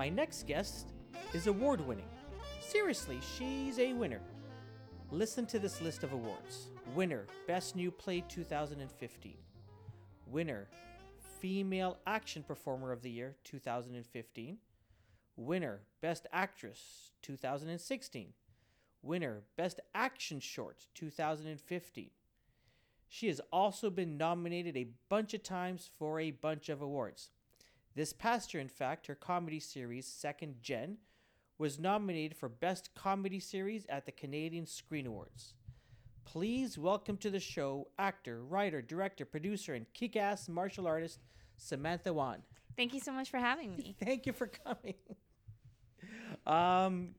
My next guest is award winning. Seriously, she's a winner. Listen to this list of awards Winner, Best New Play 2015. Winner, Female Action Performer of the Year 2015. Winner, Best Actress 2016. Winner, Best Action Short 2015. She has also been nominated a bunch of times for a bunch of awards. This past year, in fact, her comedy series, Second Gen, was nominated for Best Comedy Series at the Canadian Screen Awards. Please welcome to the show actor, writer, director, producer, and kick ass martial artist Samantha Wan. Thank you so much for having me. Thank you for coming. um,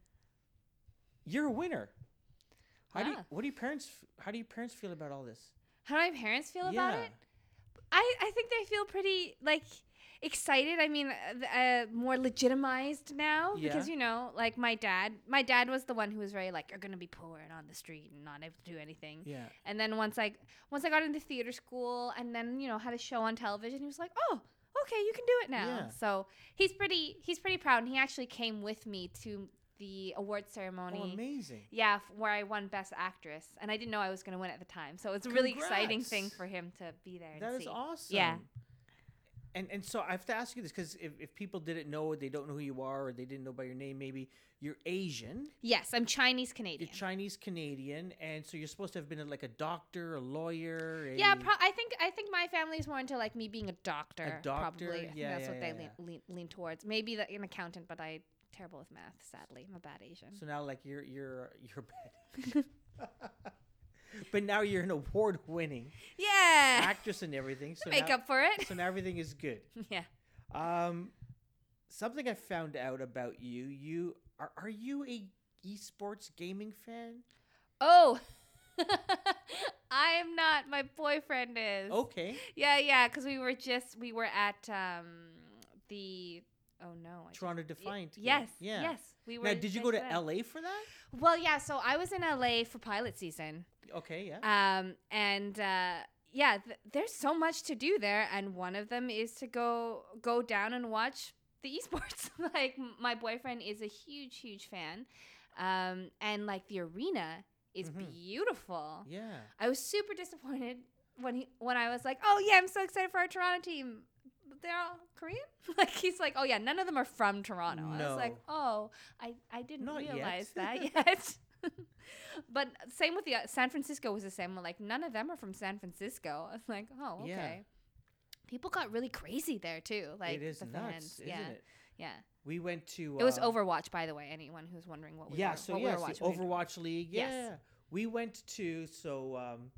you're a winner. How do you, what do your parents how do your parents feel about all this? How do my parents feel about Yeah. it? I, I think they feel pretty like excited. I mean, uh, uh, more legitimized now because you know, like my dad. My dad was the one who was very like, "You're gonna be poor and on the street and not able to do anything." Yeah. And then once I once I got into theater school and then you know had a show on television, he was like, "Oh, okay, you can do it now." Yeah. So he's pretty he's pretty proud, and he actually came with me to the award ceremony. Oh, amazing. Yeah, f- where I won Best Actress, and I didn't know I was going to win at the time. So it's a really exciting thing for him to be there. And That is see. awesome. Yeah. And and so I have to ask you this because if, if people didn't know, they don't know who you are, or they didn't know by your name, maybe you're Asian, Yes, I'm Chinese you're Canadian. Chinese Canadian, and so you're supposed to have been a, like a doctor, a lawyer. A, yeah, pro- I think I think my family is more into like me being a doctor. A doctor? probably. I think Yeah, that's yeah, what they yeah, lean, lean, lean towards. Maybe the, an accountant, but I terrible with math. Sadly, I'm a bad Asian. So now, like you're you're you're bad. but now you're an award-winning yeah, actress and everything. So make now, up for it. So now everything is good. yeah. Um, something I found out about you. You are are you a esports gaming fan? Oh, I am not. My boyfriend is. Okay. Yeah, yeah, because we were just we were at um the oh no I just- Toronto Defiant. game. yes Yeah. yes we were Now, did you go to just there. LA for that? well yeah so I was in LA for pilot season Okay. Yeah. um and uh yeah th- there's so much to do there and one of them is to go go down and watch the esports like my boyfriend is a huge huge fan um and like the arena is beautiful yeah. I was super disappointed when he when I was like, "Oh yeah, I'm so excited for our Toronto team." They're all Korean. Like he's like, "Oh yeah, none of them are from Toronto." I was like, "Oh, I I didn't Not yet." realize that yet." but same with the uh, San Francisco was the same. Like none of them are from San Francisco. I was like, "Oh, okay." Yeah. People got really crazy there too. Like it is the nuts, fans. isn't yeah. it? Yeah. We went to. It was uh, Overwatch, by the way. Anyone who's wondering what we Yeah. were, So yes, we were watching. we- Overwatch League. Yeah. Yes. We went to so um,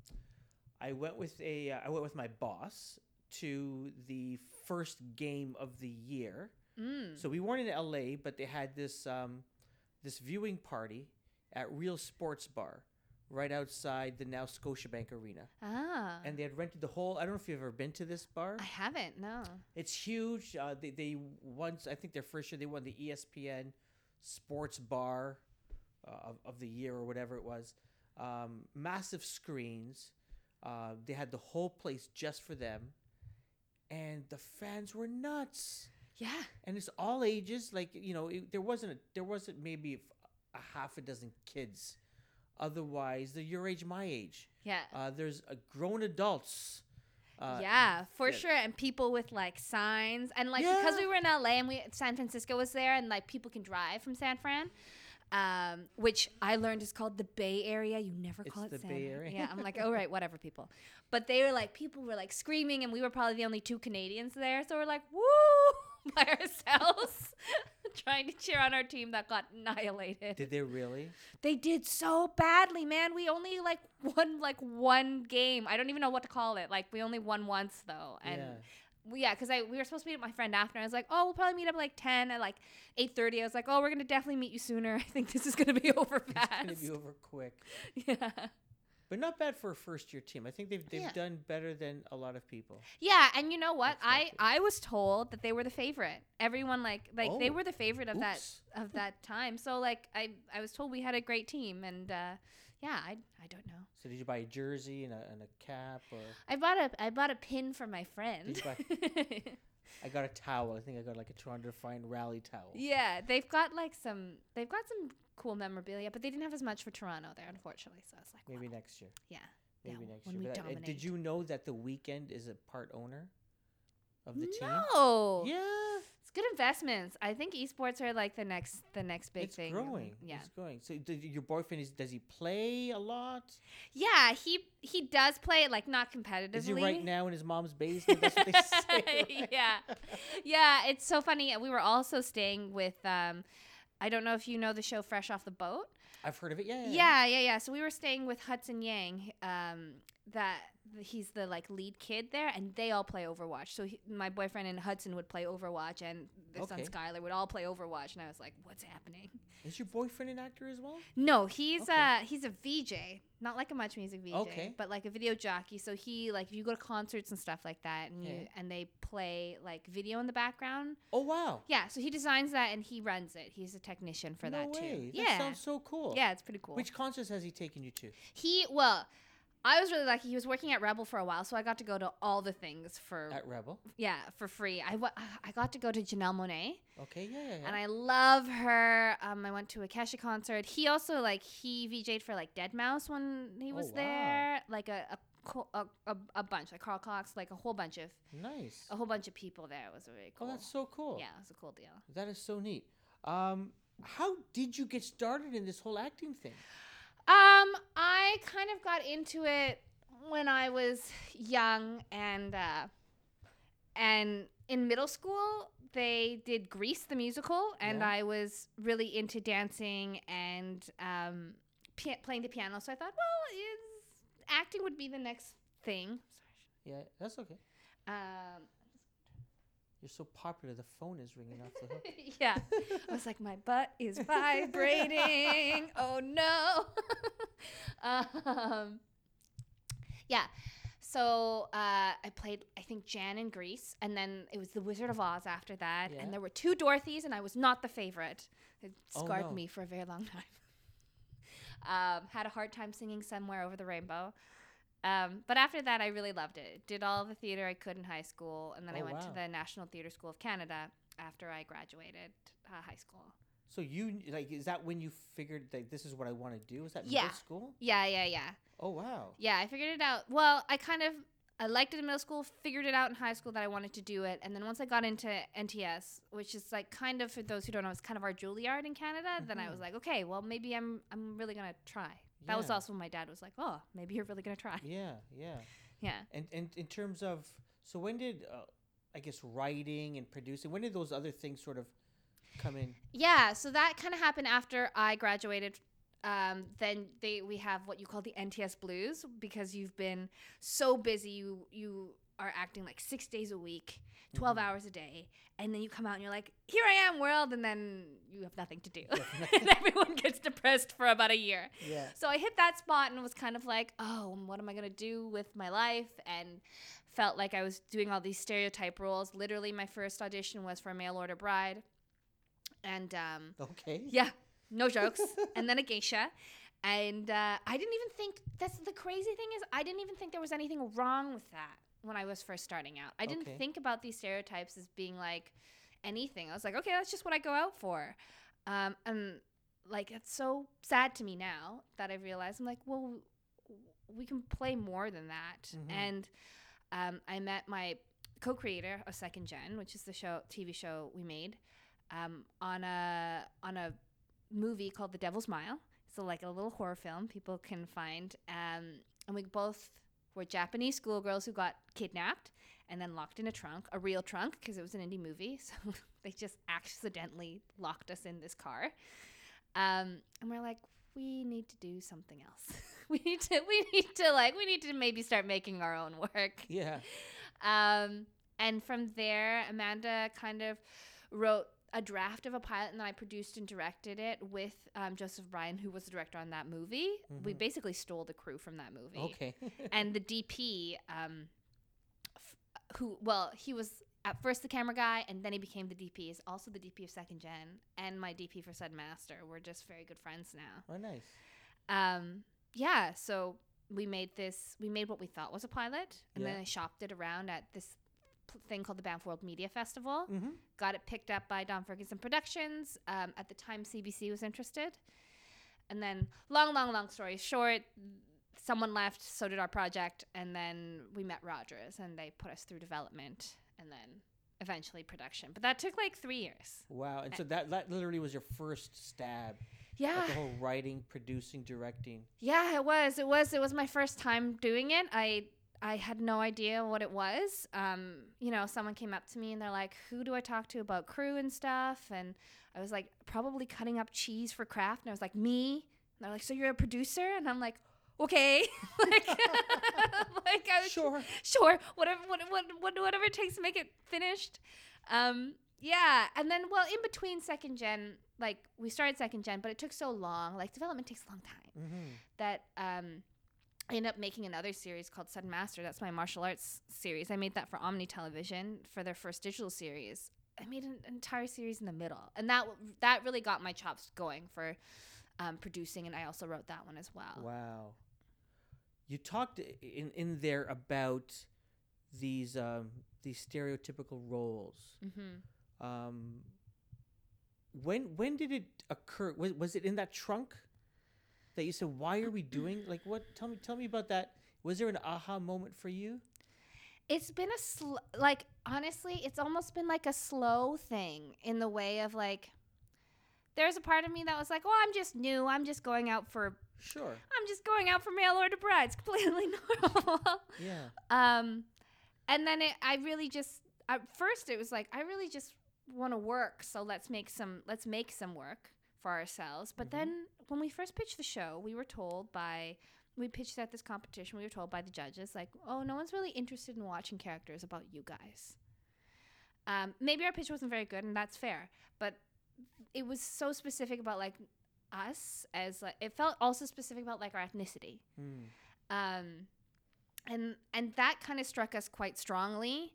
I went with a uh, I went with my boss to the first game of the year. Mm. So we weren't in LA, but they had this um, this viewing party at Real Sports Bar right outside the now Scotiabank Arena. Ah. And they had rented the whole. I don't know if you've ever been to this bar. I haven't. No. It's huge. Uh, they they once I think their first year they won the ESPN Sports Bar uh, of, of the year or whatever it was. Um, massive screens. Uh, they had the whole place just for them, and the fans were nuts. Yeah. And it's all ages. Like you know, it, there wasn't a, there wasn't maybe a half a dozen kids. Otherwise, they're your age, my age. Yeah. Uh, there's a grown adults. Uh, yeah, for yeah. sure. And people with like signs and like because we were in LA and we San Francisco was there and like people can drive from San Fran. Um, which I learned is called the Bay Area. You never call It's it the San Bay Area. Yeah, I'm like, oh right, whatever, people. But they were like, people were like screaming, and we were probably the only two Canadians there, so we're like, woo, by ourselves, trying to cheer on our team that got annihilated. Did they really? They did so badly, man. We only like won like one game. I don't even know what to call it. Like we only won once though, and Yeah. We, yeah, because I we were supposed to meet up my friend after. I was like, oh, we'll probably meet up at like ten at like eight thirty. I was like, oh, we're gonna definitely meet you sooner. I think this is gonna be over fast. It's gonna be over quick. yeah. But not bad for a first year team. I think they've they've Yeah. done better than a lot of people. Yeah, and you know what? I I was told that they were the favorite. Everyone like like they Oh, were the favorite of oops. that of that time. So like I I was told we had a great team, and uh, yeah, I I don't know. So did you buy a jersey and a, and a cap or I bought a I bought a pin for my friend. Did you I got a towel. I think I got like a Toronto Defiant rally towel. Yeah, they've got like some. They've got some cool memorabilia, but they didn't have as much for Toronto there, unfortunately. So I was like, Maybe well, next year. yeah, Maybe yeah, next when year. we But, uh, did you know that the Weeknd is a part owner of the team? no, Yeah. Good investments. I think esports are like the next, the next big it's thing. It's growing. Yeah, It's growing. So d- your boyfriend is does he play a lot? yeah. He he does play like not competitively. Is he right now in his mom's basement? That's what they say. right? yeah, yeah. It's so funny. We were also staying with. um I don't know if you know the show Fresh Off the Boat. I've heard of it. Yeah. Yeah, yeah, yeah. So we were staying with Hudson Yang. Um, that he's the like lead kid there, and they all play Overwatch. So he, my boyfriend and Hudson would play Overwatch, and their son Okay. Skylar would all play Overwatch. And I was like, "What's happening?" Is your boyfriend an actor as well? No, he's Okay. uh he's a VJ, not like a MuchMusic VJ, Okay. but like a video jockey. So he like if you go to concerts and stuff like that, and you and they play like video in the background. Oh wow. Yeah, so he designs that and he runs it. He's a technician for no that way. too. That yeah, sounds so cool. yeah, it's pretty cool. Which concerts has he taken you to? He well, I was really lucky. He was working at Rebel for a while, so I got to go to all the things for At Rebel. yeah for free. I I got to go to Janelle Monáe, Okay. Yeah. yeah, yeah. and I love her. Um, I went to a Kesha concert. He also like he VJ'd for like Deadmau5 when he Oh, was wow. there, like a a, co- a a a bunch like Carl Cox, like a whole bunch of nice. a whole bunch of people there. It was really cool. Oh, that's so cool. yeah, it was a cool deal. That is so neat. Um, how did you get started in this whole acting thing? Um, I kind of got into it when I was young and uh and in middle school they did Grease the musical and Yeah. I was really into dancing and um playing the piano so I thought, well, acting would be the next thing. Yeah, that's okay. Um You're so popular. The phone is ringing off the hook. yeah. I was like, my butt is vibrating. oh no. um, yeah. So uh, I played, I think, Jan in Grease, and then it was The Wizard of Oz after that. Yeah. And there were two Dorothys, and I was not the favorite. It Oh, scarred no. me for a very long time. um, had a hard time singing Somewhere Over the Rainbow. Um, but after that, I really loved it. Did all the theater I could in high school, and then I Oh, went to the National Theatre School of Canada after I graduated uh, high school. So you like is that when you figured like this is what I want to do? Is that Yeah. middle school? Yeah, yeah, yeah. Oh wow. Yeah, I figured it out. Well, I kind of I liked it in middle school, figured it out in high school that I wanted to do it, and then once I got into NTS, which is like kind of for those who don't know, it's kind of our Juilliard in Canada. Then I was Mhm. like, okay, well maybe I'm I'm really gonna try. That was also when my dad was like, oh, maybe you're really gonna try. Yeah, yeah. Yeah. And and in terms of so when did uh, I guess writing and producing when did those other things sort of come in? Yeah, so that kind of happened after I graduated. Um, then they we have what you call the NTS blues because you've been so busy. You you are acting like six days a week, 12 Mhm. hours a day, and then you come out and you're like, "Here I am, world," and then you have nothing to do, and everyone gets depressed for about a year. Yeah. So I hit that spot and was kind of like, oh, what am I going to do with my life? And felt like I was doing all these stereotype roles. Literally, my first audition was for a mail order bride. And um, Okay. yeah, no jokes. and then a geisha. And uh, I didn't even think that's the crazy thing is I didn't even think there was anything wrong with that when I was first starting out. I didn't Okay. think about these stereotypes as being like anything. I was like, okay, that's just what I go out for. Um, and like it's so sad to me now that I realize I'm like, well, we can play more than that. Mhm. And um, I met my co-creator of Second Gen, which is the show TV show we made, um, on a on a movie called The Devil's Mile. So like a little horror film people can find. Um, and we both were Japanese schoolgirls who got kidnapped and then locked in a trunk, a real trunk, because it was an indie movie. So they just accidentally locked us in this car. Um, and we're like, we need to do something else. we need to, we need to like, we need to maybe start making our own work. Yeah. Um, and from there, Amanda kind of wrote a draft of a pilot, and then I produced and directed it with um, Joseph Bryan, who was the director on that movie. We Mhm. basically stole the crew from that movie. Okay. And the DP, um, f- who, well, he was at first the camera guy, and then he became the DP. Is also the DP of Second Gen, and my DP for Sudden Master. We're just very good friends now oh nice. um, yeah, so we made this. We made what we thought was a pilot, and then I shopped it around at this thing called the Banff World Media Festival. Mm-hmm. Got it picked up by Don Ferguson Productions. Um, at the time, CBC was interested. And then, long, long, long story short, someone left, so did our project. And then we met Rogers and they put us through development and then eventually production. But that took like three years. Wow. And so that that literally was your first stab Yeah. at the whole writing, producing, directing. Yeah, it was. It was. It was my first time doing it. I I had no idea what it was. Um, you know, someone came up to me and they're like, "Who do I talk to about crew and stuff?" And I was like, "Probably cutting up cheese for craft." And I was like, "Me?" And they're like, "So you're a producer?" And I'm like, "Okay." like, like I was Sure. sure, whatever, what, what, what, whatever it takes to make it finished. Um, yeah, and then well, in between second gen, like we started second gen, but it took so long. Like development takes a long time Mm-hmm. that um, I ended up making another series called Sudden Master. That's my martial arts series. I made that for Omni Television for their first digital series. I made an entire series in the middle, and that that really got my chops going for um, producing. And I also wrote that one as well. Wow. You talked in in there about these um, these stereotypical roles. Mm-hmm. Um, when when did it occur? Was was it in that trunk that you said? Why are we doing like what? Tell me tell me about that. Was there an aha moment for you? It's been a sl- like honestly, it's almost been like a slow thing in the way of like. There's a part of me that was like, "Well, I'm just new. I'm just going out for. Sure. I'm just going out for mail order brides. Completely normal." Yeah. Um, and then it, I really just at first it was like I really just want to work, so let's make some let's make some work for ourselves. But Mhm. then when we first pitched the show, we were told by we pitched at this competition. We were told by the judges like, oh, no one's really interested in watching characters about you guys. Um, maybe our pitch wasn't very good, and that's fair. But it was so specific about like us as like it felt also specific about like our ethnicity Mm. um, and and that kind of struck us quite strongly,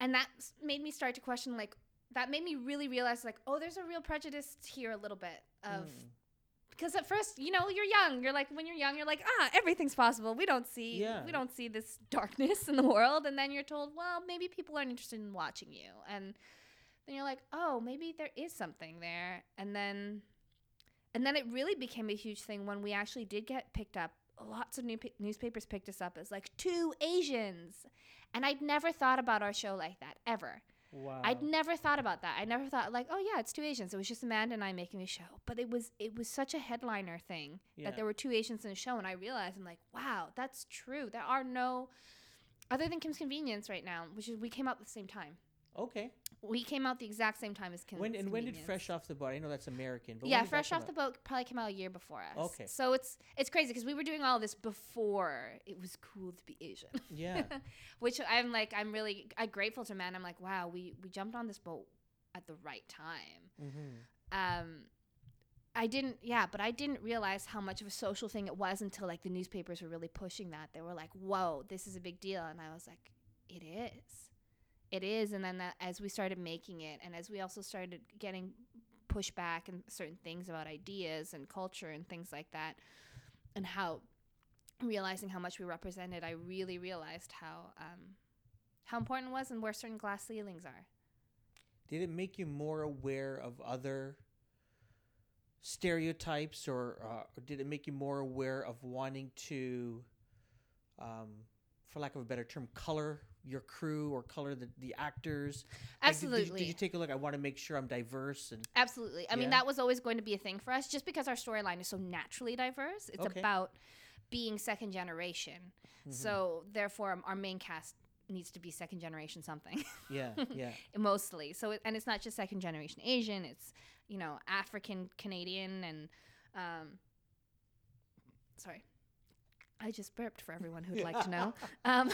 and that made me start to question like that made me really realize like oh there's a real prejudice here a little bit of Mm. because at first you know you're young. You're like when you're young you're like ah everything's possible. We don't see Yeah. we don't see this darkness in the world. And then you're told well maybe people aren't interested in watching you. And then you're like oh maybe there is something there. And then and then it really became a huge thing when we actually did get picked up. Lots of new newspapers picked us up as like two asians. And i'd never thought about our show like that ever Wow. I'd never thought about that. I never thought like, oh yeah, it's two Asians. It was just Amanda and I making a show. But it was it was such a headliner thing Yeah. that there were two Asians in a show, and I realized I'm like, wow, that's true. There are no other than Kim's Convenience right now, which is we came out at the same time. Okay. We came out the exact same time as Kim's When and when did Fresh Off the Boat? I know that's American, but yeah, Fresh Off the? Boat probably came out a year before us. Okay. So it's it's crazy because we were doing all this before it was cool to be Asian. Yeah. Which I'm like, I'm really I'm grateful to man. I'm like, wow, we we jumped on this boat at the right time. mm-hmm. um I didn't yeah, but I didn't realize how much of a social thing it was until like the newspapers were really pushing that. They were like, "Whoa, this is a big deal." And I was like, "It is." It is and then that as we started making it and as we also started getting pushback and certain things about ideas and culture and things like that and how realizing how much we represented, I really realized how um how important it was and where certain glass ceilings are. Did it make you more aware of other stereotypes, or, uh, or did it make you more aware of wanting to, um, for lack of a better term, color your crew or color the, the actors? Like, did- Absolutely. did, you, did you take a look? I want to make sure I'm diverse and Absolutely. I mean, that was always going to be a thing for us just because our storyline is so naturally diverse. It's Okay. about being second generation. Mhm. So, therefore, our main cast needs to be second generation something yeah, yeah. mostly. So, it, and it's not just second generation Asian, it's, you know, African Canadian and, um, sorry. I just burped for everyone who'd like to know. Um,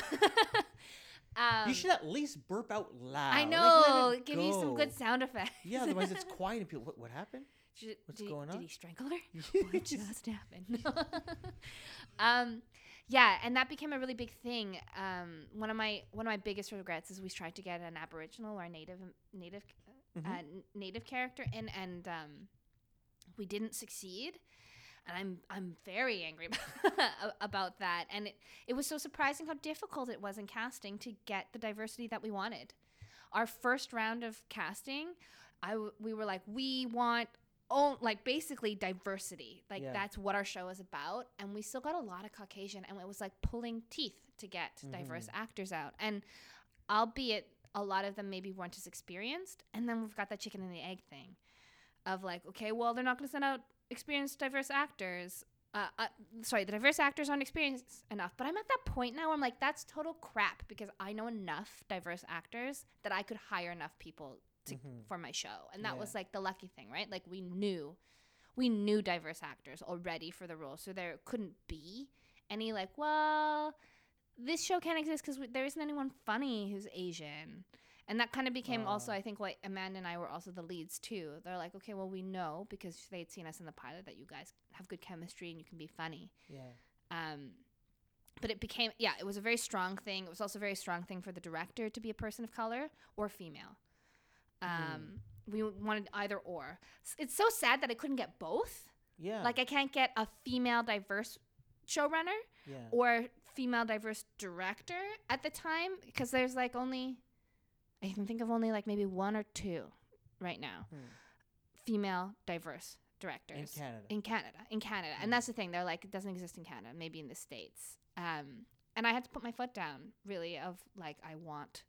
um, you should at least burp out loud. I know. it give you some good sound effects. Yeah, otherwise it's quiet and people. What, what happened? Should- What's did, going Did on? he strangle her? what just happened? um, yeah, and that became a really big thing. Um, one of my one of my biggest regrets is we tried to get an Aboriginal or native native uh, Mhm. n- native character in, and um, we didn't succeed. And I'm I'm very angry about that. And it, it was so surprising how difficult it was in casting to get the diversity that we wanted. Our first round of casting, I w- we were like, we want oh like basically diversity. Like Yeah. that's what our show is about. And we still got a lot of Caucasian, and it was like pulling teeth to get mm-hmm. diverse actors out. And albeit a lot of them maybe weren't as experienced, and then we've got that chicken and the egg thing of like, okay, well, they're not going to send out experienced diverse actors. Uh, uh, sorry, the diverse actors aren't experienced enough. But I'm at that point now where I'm like, that's total crap because I know enough diverse actors that I could hire enough people to for my show, and that Yeah. was like the lucky thing, right? Like we knew, we knew diverse actors already for the role, so there couldn't be any like, well, this show can't exist because there isn't anyone funny who's Asian. And that kind of became also, I think, what Amanda and I were also the leads too. They're like, okay, well, we know because they'd seen us in the pilot that you guys have good chemistry and you can be funny. Yeah. Um, but it became, yeah, it was a very strong thing. It was also a very strong thing for the director to be a person of color or female. Um, We wanted either or. It's so sad that I couldn't get both. Yeah. Like, I can't get a female diverse showrunner yeah. or female diverse director at the time because there's like only I can think of only like maybe one or two right now. Hmm. female diverse directors. In Canada. in Canada. In Canada. Hmm. and that's the thing. They're like it doesn't exist in Canada maybe in the states. Um and I had to put my foot down really of like I want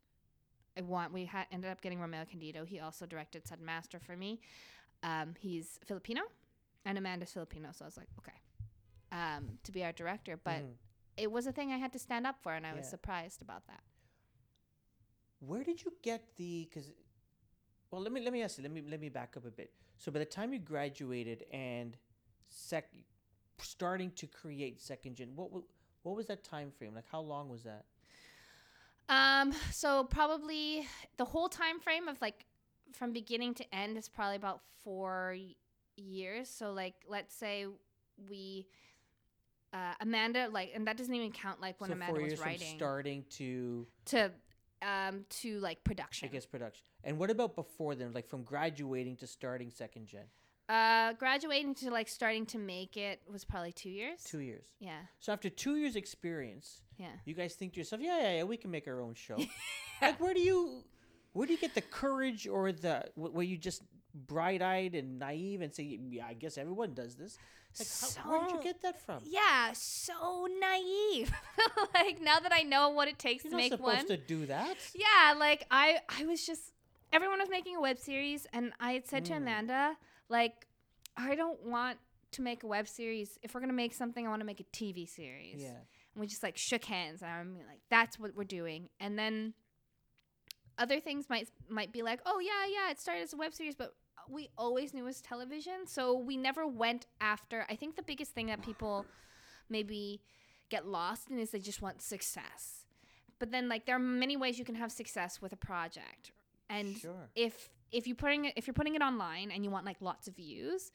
I want we had ended up getting Romeo Candido. He also directed Sudden Master for me. Um he's Filipino and Amanda's Filipino. So I was like okay um to be our director. But Mhm. it was a thing I had to stand up for, and I was surprised about that. Where did you get the? Because, well, let me let me ask you. Let me let me back up a bit. So by the time you graduated and sec, starting to create second gen, what what was that time frame? Like, how long was that? Um, so probably the whole time frame of like from beginning to end is probably about four years. So like, let's say we. Uh, Amanda, like, and that doesn't even count like when so Amanda was writing starting to to, um, to like production. I guess production. And what about before then? Like from graduating to starting second gen, Uh, graduating to like starting to make it was probably two years. two years. Yeah, So after two years experience, yeah. you guys think to yourself, yeah, yeah, yeah, we can make our own show. like, where do you, where do you get the courage or the wh- where you just bright eyed and naive and say, yeah, I guess everyone does this. Like, how, where did you get that from? Yeah, so naive. like now that I know what it takes You're to not make supposed to do that. Yeah, like I I was just everyone was making a web series and I had said to Mm. Amanda, like, I don't want to make a web series. If we're gonna make something, I want to make a TV series. Yeah. And we just like shook hands and I'm like, that's what we're doing. And then other things might might be like, oh yeah, yeah, it started as a web series, but we always knew it was television, so we never went after. I think the biggest thing that people maybe get lost in is they just want success. But then like there are many ways you can have success with a project. And Sure. if if you putting it if you're putting it online and you want like lots of views,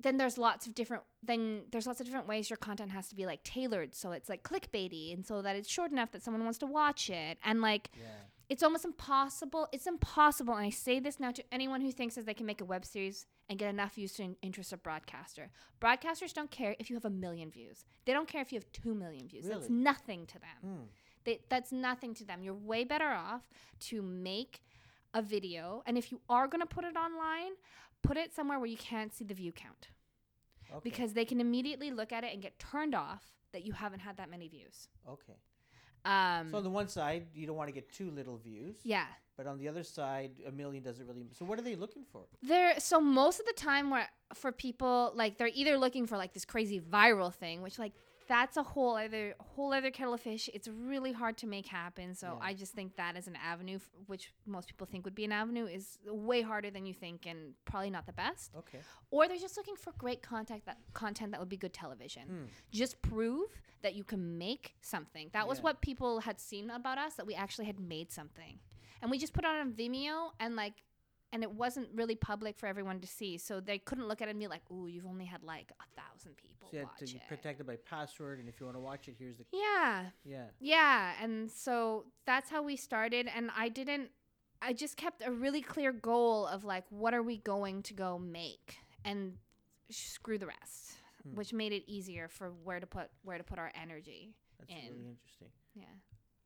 then there's lots of different then there's lots of different ways your content has to be like tailored so it's like clickbaity and so that it's short enough that someone wants to watch it and like Yeah. It's almost impossible it's impossible and i say this now to anyone who thinks that they can make a web series and get enough views to in- interest a broadcaster broadcasters don't care if you have a million views they don't care if you have two million views that's nothing to them Hmm. they, that's nothing to them. You're way better off to make a video, and if you are going to put it online, put it somewhere where you can't see the view count Okay. because they can immediately look at it and get turned off that you haven't had that many views. okay. Um, So on the one side, you don't want to get too little views. yeah. But on the other side, a million doesn't really. So what are they looking for? There so most of the time where for people like they're either looking for like this crazy viral thing, which like that's a whole other whole other kettle of fish. It's really hard to make happen. So Yeah. I just think that as an avenue, f- which most people think would be an avenue, is way harder than you think and probably not the best. Okay. Or they're just looking for great content that content that would be good television. Hmm. Just prove that you can make something. That was what people had seen about us that we actually had made something, and we just put it on Vimeo and like. And it wasn't really public for everyone to see, so they couldn't look at it and be like, "Ooh, you've only had like a thousand people So you had watch to be it." protected by password, and if you want to watch it, here's the. Yeah, Yeah. yeah, and so that's how we started. And I didn't, I just kept a really clear goal of like, what are we going to go make? And screw the rest. Hmm. which made it easier for where to put where to put our energy. That's And- really interesting. Yeah.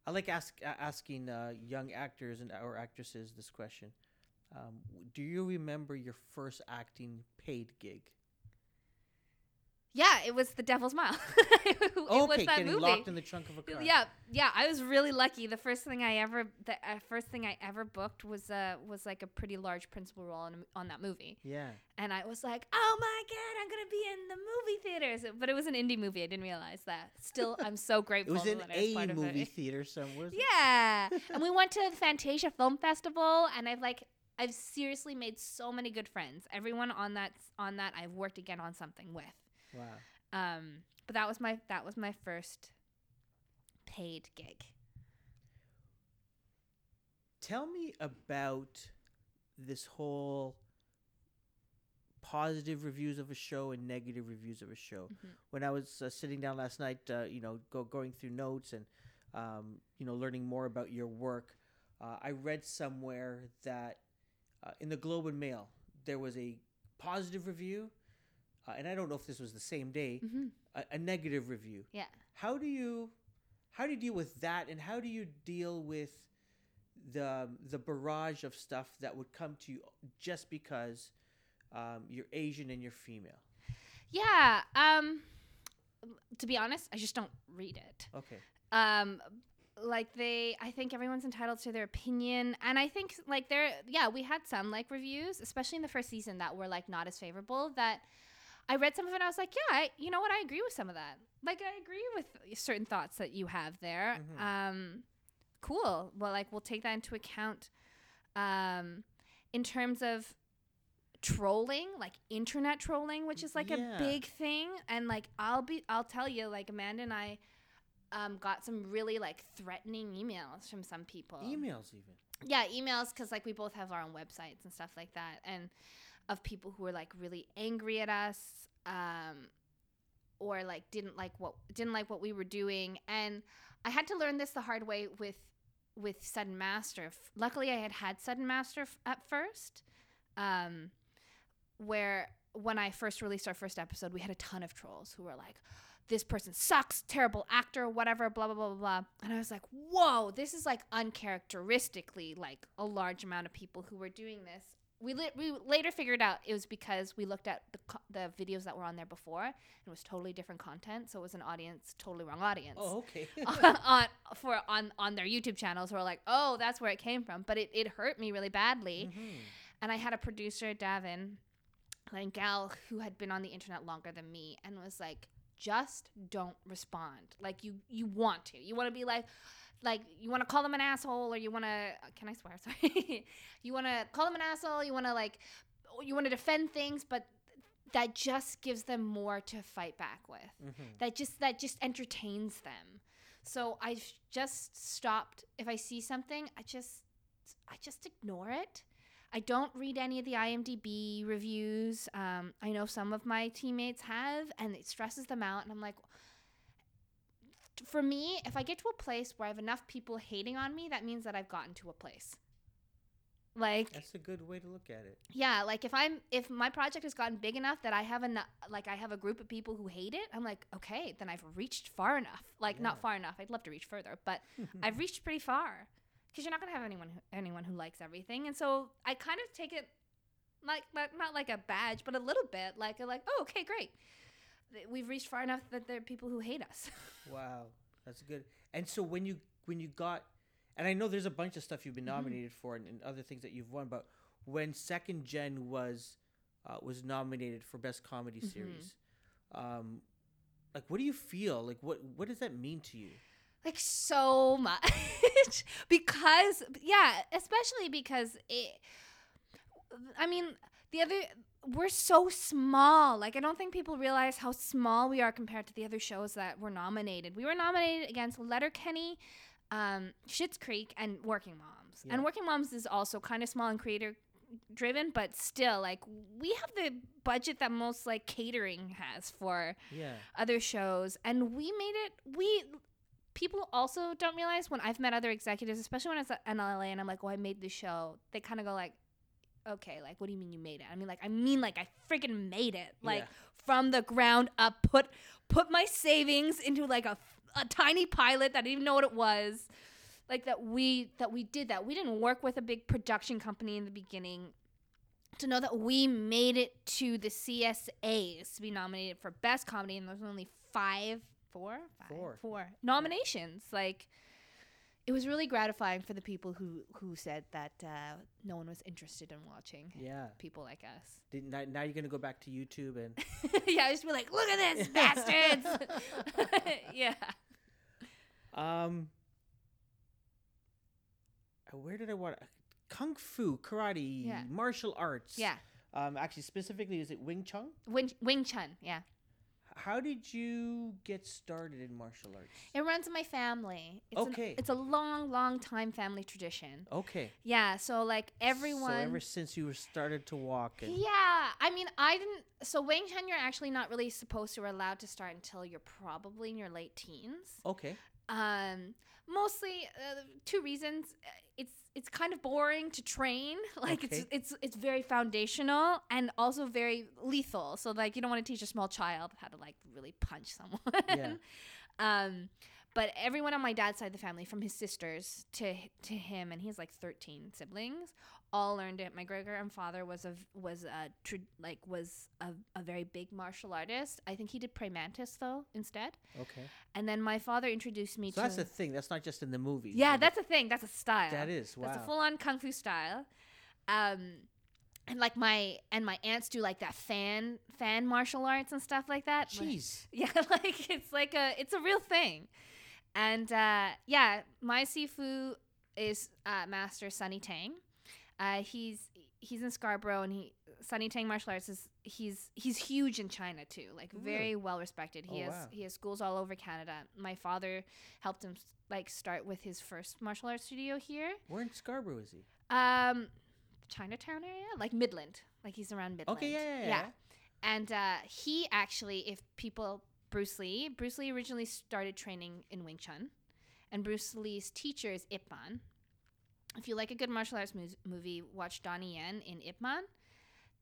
I like ask, a- asking uh, young actors and or actresses this question. Um, do you remember your first acting paid gig? Yeah, it was The Devil's Mile. it Oh, was that getting movie. locked in the trunk of a car. Yeah, yeah, I was really lucky. The first thing I ever, the uh, first thing I ever booked was uh was like a pretty large principal role on, on that movie, Yeah. and I was like, oh my god, I'm gonna be in the movie theaters. But it was an indie movie. I didn't realize that. Still, I'm so grateful. It was in that I was a movie theater somewhere. Yeah, and we went to the Fantasia Film Festival, and I've like. I've seriously made so many good friends. Everyone on that on that I've worked again on something with. Wow. Um, but that was my that was my first paid gig. Tell me about this whole positive reviews of a show and negative reviews of a show. Mhm. When I was uh, sitting down last night, uh, you know, go, going through notes and um, you know, learning more about your work, uh, I read somewhere that uh, in the Globe and Mail there was a positive review, uh, and I don't know if this was the same day, Mm-hmm. a, a negative review. Yeah. How do you how do you deal with that and how do you deal with the the barrage of stuff that would come to you just because um, you're Asian and you're female? Yeah. Um, to be honest, I just don't read it. Okay. Um, like they, I think everyone's entitled to their opinion, and I think like there, yeah, we had some like reviews, especially in the first season, that were like not as favorable. That I read some of it, and I was like, yeah, I, you know what, I agree with some of that. Like I agree with certain thoughts that you have there. Mhm. Um, cool. Well, like we'll take that into account. Um, in terms of trolling like internet trolling which is like Yeah. a big thing and like i'll be i'll tell you like amanda and i um, got some really like threatening emails from some people Emails even. yeah emails because like we both have our own websites and stuff like that and of people who were like really angry at us um, or like didn't like what didn't like what we were doing and i had to learn this the hard way with with sudden master F- luckily i had had sudden master f- at first um, where when i first released our first episode we had a ton of trolls who were like this person sucks, terrible actor, whatever, blah blah blah blah blah. And I was like, whoa, this is like uncharacteristically like a large amount of people who were doing this. We li- we later figured out it was because we looked at the co- the videos that were on there before and it was totally different content, so it was an audience, totally wrong audience. Oh, okay. on for on on their YouTube channels, we're like, oh, that's where it came from. But it, it hurt me really badly. Mhm. And I had a producer, Davin, like gal who had been on the internet longer than me, and was like, just don't respond. Like you you want to. You want to be like like you want to call them an asshole or you want to can I swear? Sorry. you want to call them an asshole, you want to like you want to defend things, but that just gives them more to fight back with. Mhm. That just that just entertains them. So I just stopped if I see something, I just I just ignore it. I don't read any of the IMDb reviews. Um, I know some of my teammates have, and it stresses them out. And I'm like, for me, if I get to a place where I have enough people hating on me, that means that I've gotten to a place. Like, That's a good way to look at it. yeah, like if I'm if my project has gotten big enough that I have enough, like I have a group of people who hate it, I'm like, okay, then I've reached far enough. Like Yeah. not far enough. I'd love to reach further, but I've reached pretty far because you're not gonna have anyone who, anyone who likes everything, and so I kind of take it like, like not like a badge, but a little bit like like oh okay great, we've reached far enough that there are people who hate us. Wow, that's good. And so when you when you got, and I know there's a bunch of stuff you've been Mhm. nominated for and, and other things that you've won, but when Second Gen was uh, was nominated for Best Comedy Mhm. Series, um, like what do you feel? Like what what does that mean to you? Like so much. Because yeah especially because it i mean the other we're so small. Like i don't think people realize how small we are compared to the other shows that were nominated. We were nominated against letterkenny um Schitt's creek and working moms. Yeah. and working moms is also kind of small and creator driven but still like we have the budget that most like catering has for Yeah. other shows. And we made it we people also don't realize when i've met other executives especially when it's in la and i'm like oh i made this show they kind of go like okay, like what do you mean you made it? I mean like I mean like I freaking made it. Like Yeah. from the ground up, put put my savings into like a, a tiny pilot that I didn't even know what it was. Like that we that we did that. We didn't work with a big production company in the beginning. To know that we made it to the CSAs to be nominated for best comedy, and there's only five, four, five, Four. four nominations. Like it was really gratifying for the people who who said that uh, no one was interested in watching Yeah. people like us. Did, now, now you're gonna go back to YouTube and yeah, I just be like, look at this, bastards. yeah. um. uh, Where did I want kung fu, karate, Yeah. martial arts? Yeah. Um. Actually, specifically, is it Wing Chun? Wing, Wing Chun. Yeah. How did you get started in martial arts? It runs in my family. It's an- Okay. it's a long, long time family tradition. Okay. Yeah. So like everyone. So ever since you were started to walk, Yeah, I mean, I didn't. So Wing Chun, you're actually not really supposed to or allowed to start until you're probably in your late teens. okay, Um, mostly uh, two reasons. Uh, It's it's kind of boring to train. Like it's it's it's very foundational and also very lethal. So like you don't want to teach a small child how to like really punch someone. Yeah. um, but everyone on my dad's side of the family, from his sisters to to him, and he has like thirteen siblings, all learned it. My great grandfather was a was a tr- like was a, a very big martial artist. I think he did praying mantis though instead. okay. And then my father introduced me So to. that's the thing. That's not just in the movies. yeah, that's a thing. That's a style. that is wow. That's a full on kung fu style. Um, and like my and my aunts do like that fan fan martial arts and stuff like that. Like- Jeez. yeah, like it's like a it's a real thing. And uh, yeah, my Sifu is uh, Master Sunny Tang. Uh, he's he's in Scarborough, and he Sunny Tang martial arts is he's he's huge in China too, like Really? very well respected. He Oh, has wow. he has schools all over Canada. My father helped him like start with his first martial arts studio here. Where in Scarborough is he? Um, Chinatown area, like Midland, like he's around Midland. Okay, yeah, yeah, yeah. And uh, he actually, if people, Bruce Lee, Bruce Lee originally started training in Wing Chun, and Bruce Lee's teacher is Ip Man. If you like a good martial arts mus- movie, watch Donnie Yen in Ip Man.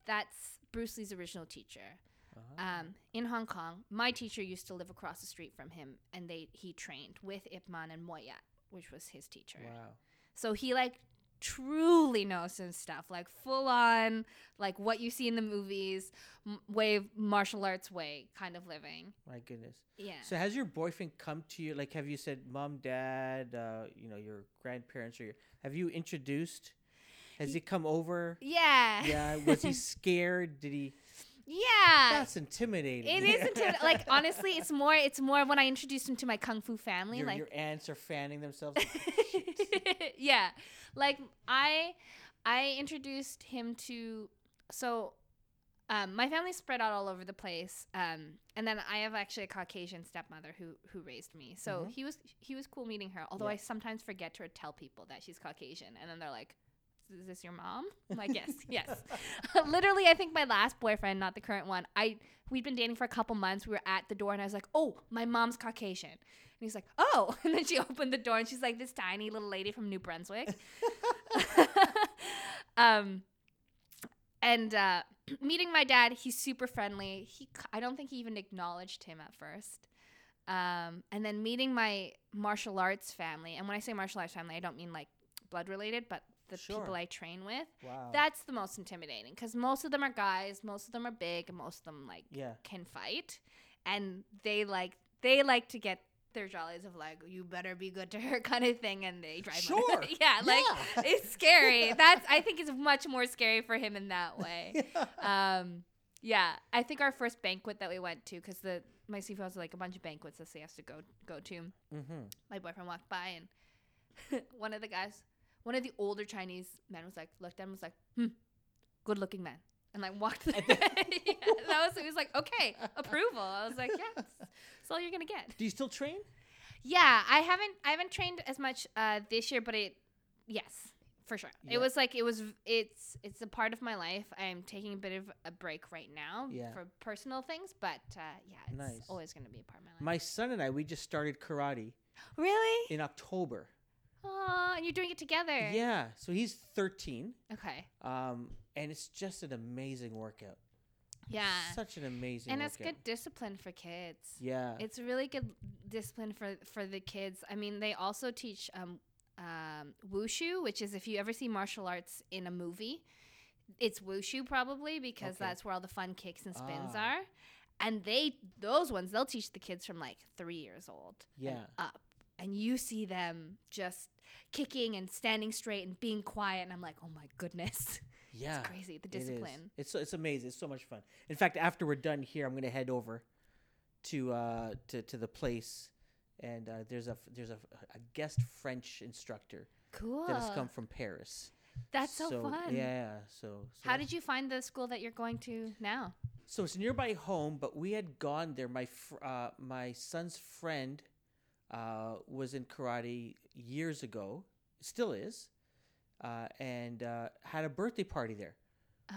That's Bruce Lee's original teacher. Uh-huh. Um, in Hong Kong, my teacher used to live across the street from him, and they he trained with Ip Man and Moy Yat, which was his teacher. wow. So he like truly knows his stuff, like full on, like what you see in the movies, m- way of martial arts way kind of living. My goodness. Yeah. So has your boyfriend come to you? Like, have you said, "Mom, Dad," uh, you know, your grandparents, or your, have you introduced? Has he come over? yeah. Yeah. Was he scared? Did he? Yeah. That's intimidating. It is intimidating. like honestly, it's more. It's more when I introduced him to my kung fu family. Your, like your aunts are fanning themselves. yeah like i i introduced him to so um, my family spread out all over the place um, and then i have actually a caucasian stepmother who who raised me so Mhm. he was he was cool meeting her although Yeah. i sometimes forget to tell people that she's caucasian and then they're like is this your mom i'm like yes yes literally i think my last boyfriend not the current one i we'd been dating for a couple months we were at the door and i was like oh my mom's caucasian and he's like, oh. And then she opened the door and she's like this tiny little lady from New Brunswick. um, and uh, meeting my dad, he's super friendly. He, I don't think he even acknowledged him at first. Um, and then meeting my martial arts family, and when I say martial arts family, I don't mean like blood related, but the Sure. people I train with. wow. That's the most intimidating because most of them are guys, most of them are big, and most of them like yeah. can fight and they like they like to get their jollies of like you better be good to her kind of thing and they drive Sure. yeah like Yeah. it's scary that's i think it's much more scary for him in that way um yeah i think our first banquet that we went to because the my Sifu has like a bunch of banquets that he has to go go to mm-hmm. my boyfriend walked by and one of the guys one of the older chinese men was like looked at him and was like hmm good looking man and like walked yeah, that was he was like okay approval i was like yeah that's, all you're gonna get Do you still train? yeah i haven't i haven't trained as much uh this year but it yes for sure Yeah. it was like it was it's it's a part of my life i'm taking a bit of a break right now Yeah. for personal things but uh yeah it's Nice. always gonna be a part of my life My son and I, we just started karate really in October. Oh, and you're doing it together. Yeah. So he's 13. Okay. Um, and it's just an amazing workout. Yeah. Such an amazing and workout. it's good discipline for kids. Yeah. It's really good discipline for for the kids. I mean, they also teach um, um, wushu, which is if you ever see martial arts in a movie, it's wushu probably because Okay. that's where all the fun kicks and spins Ah. are. And they those ones they'll teach the kids from like three years old Yeah. up, and you see them just kicking and standing straight and being quiet, and I'm like, oh my goodness, yeah. it's crazy the It is. discipline. It's so, it's amazing. It's so much fun. In fact, after we're done here, I'm gonna head over to uh to, to the place, and uh, there's a there's a, a guest French instructor Cool. that has come from Paris. That's so, fun. Yeah. So, so How did you find the school that you're going to now? So it's nearby home, but we had gone there. My fr- uh, my son's friend uh, was in karate years ago, still is, uh, and uh, had a birthday party there. Oh.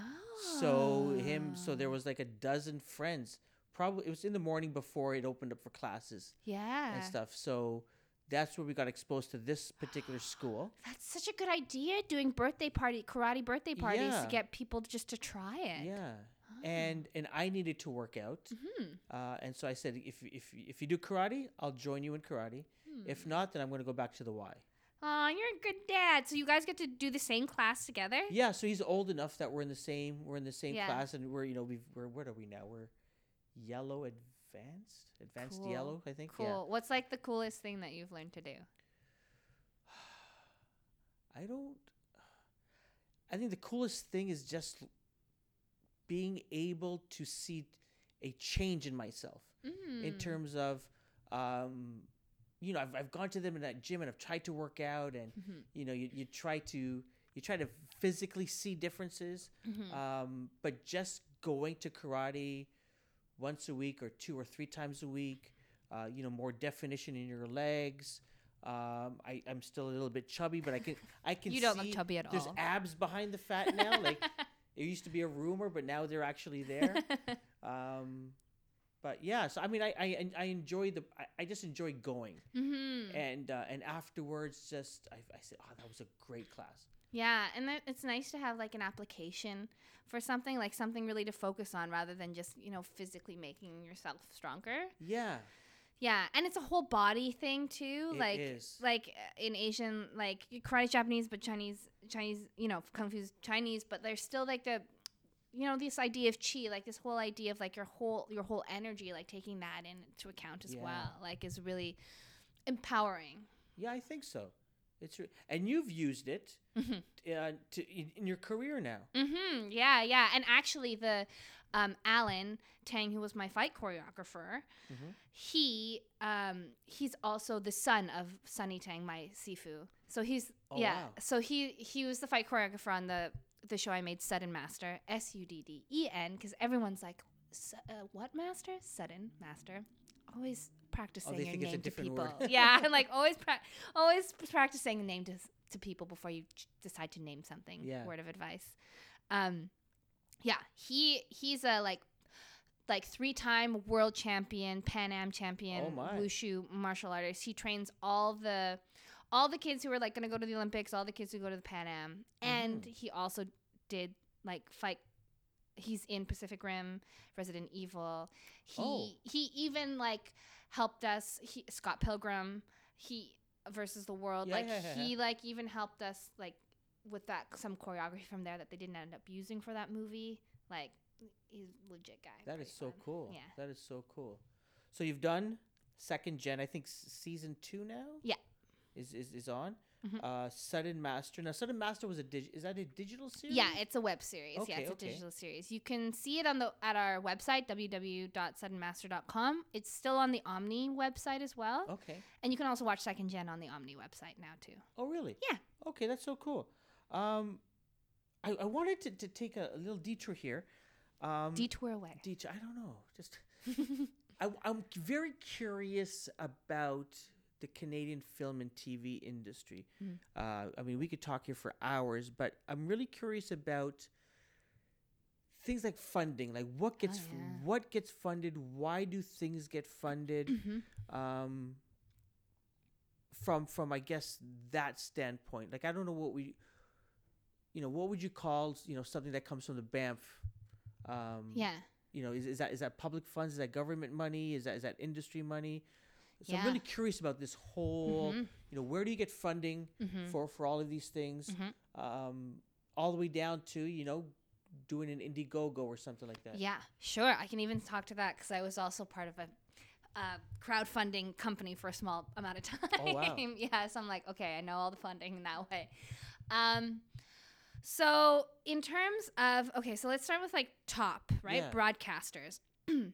So him, so there was like a dozen friends. Probably it was in the morning before it opened up for classes Yeah. and stuff. So that's where we got exposed to this particular school. That's such a good idea doing birthday party karate birthday parties Yeah. to get people just to try it. Yeah. And and I needed to work out, Hmm. uh, and so I said, if if if you do karate, I'll join you in karate. Hmm. If not, then I'm going to go back to the Y. Aw, you're a good dad. So you guys get to do the same class together? Yeah, so he's old enough that we're in the same we're in the same Yeah. class, and we're you know we've we're what are we now? We're yellow advanced, advanced Cool. yellow, I think. Cool. Yeah. What's like the coolest thing that you've learned to do? I don't. I think the coolest thing is just being able to see a change in myself in Mm. terms of, um, you know, I've, I've gone to them in that gym and I've tried to work out, and Mhm. you know, you, you try to you try to physically see differences, Mhm. um, but just going to karate once a week or two or three times a week, uh, you know, more definition in your legs. Um, I, I'm still a little bit chubby, but I can I can You don't look see chubby at there's all. abs behind the fat now. Like it used to be a rumor, but now they're actually there. um, but yeah, so I mean, I I, I enjoy the I, I just enjoy going, mm-hmm. and uh, and afterwards, just I, I said, oh, that was a great class. Yeah, and then it's nice to have like an application for something like something really to focus on rather than just you know physically making yourself stronger. Yeah, Yeah, and it's a whole body thing too. it like is. like uh, in Asian, like karate Japanese, but Chinese Chinese, you know, kung fu's Chinese, but there's still like the you know this idea of chi like this whole idea of like your whole your whole energy like taking that into account as Yeah. well like is really empowering Yeah, I think so. It's re- and you've used it Mhm. uh, to in, in your career now. Mm-hmm. Yeah, yeah. And actually, the um, Alan Tang, who was my fight choreographer, Mhm. he um, he's also the son of Sunny Tang, my sifu. So he's Oh, yeah. wow. So he he was the fight choreographer on the the show I made, Sudden Master, S U D D E N, because everyone's like, "Su- uh, what master? Sudden Master. Always practicing Oh, your think it's a name to people. word. yeah, like always pra- always practicing the name to to people before you ch- decide to name something. Yeah. Word of advice. Um, yeah, he he's a like like three time world champion, Pan Am champion, Oh, wushu martial artist. He trains all the all the kids who are like going to go to the Olympics, all the kids who go to the Pan Am, and Mhm. he also did like fight. He's in Pacific Rim, Resident Evil. He Oh. he even like helped us. He Scott Pilgrim. He versus the world. Yeah, like yeah, yeah, he like even helped us like with that some choreography from there that they didn't end up using for that movie. Like he's a legit guy. That is so fun. cool. Yeah. That is so cool. So you've done second gen, I think s- season two now. Yeah. Is is, is on. Mhm. Uh, Sudden Master. Now, Sudden Master was a dig. Is that a digital series? Yeah, it's a web series. Okay, yeah, Okay, it's a digital series. You can see it on the at our website www.suddenmaster.com. It's still on the Omni website as well, Okay. and you can also watch Second Gen on the Omni website now too. Oh, really? Yeah. Okay, that's so cool. Um, I, I wanted to, to take a, a little detour here. Um, Detour away. detour. I don't know. Just I, I'm very curious about the Canadian film and TV industry. Mm. Uh, I mean, we could talk here for hours, but I'm really curious about things like funding. Like what gets Oh, yeah. what gets funded? Why do things get funded? Mhm. Um, from from I guess that standpoint. Like I don't know what we, you know, what would you call you know something that comes from the Banff? Um, Yeah. You know, is, is that is that public funds? Is that government money? Is that is that industry money? So I'm really curious about this whole. Mhm. You know, where do you get funding Mhm. for for all of these things? Mhm. Um, all the way down to you know, doing an Indiegogo or something like that. Yeah, sure. I can even talk to that because I was also part of a uh, crowdfunding company for a small amount of time. Oh, wow. yeah, so I'm like, okay, I know all the funding in that way. Um, so in terms of okay, so let's start with like top right Yeah. broadcasters.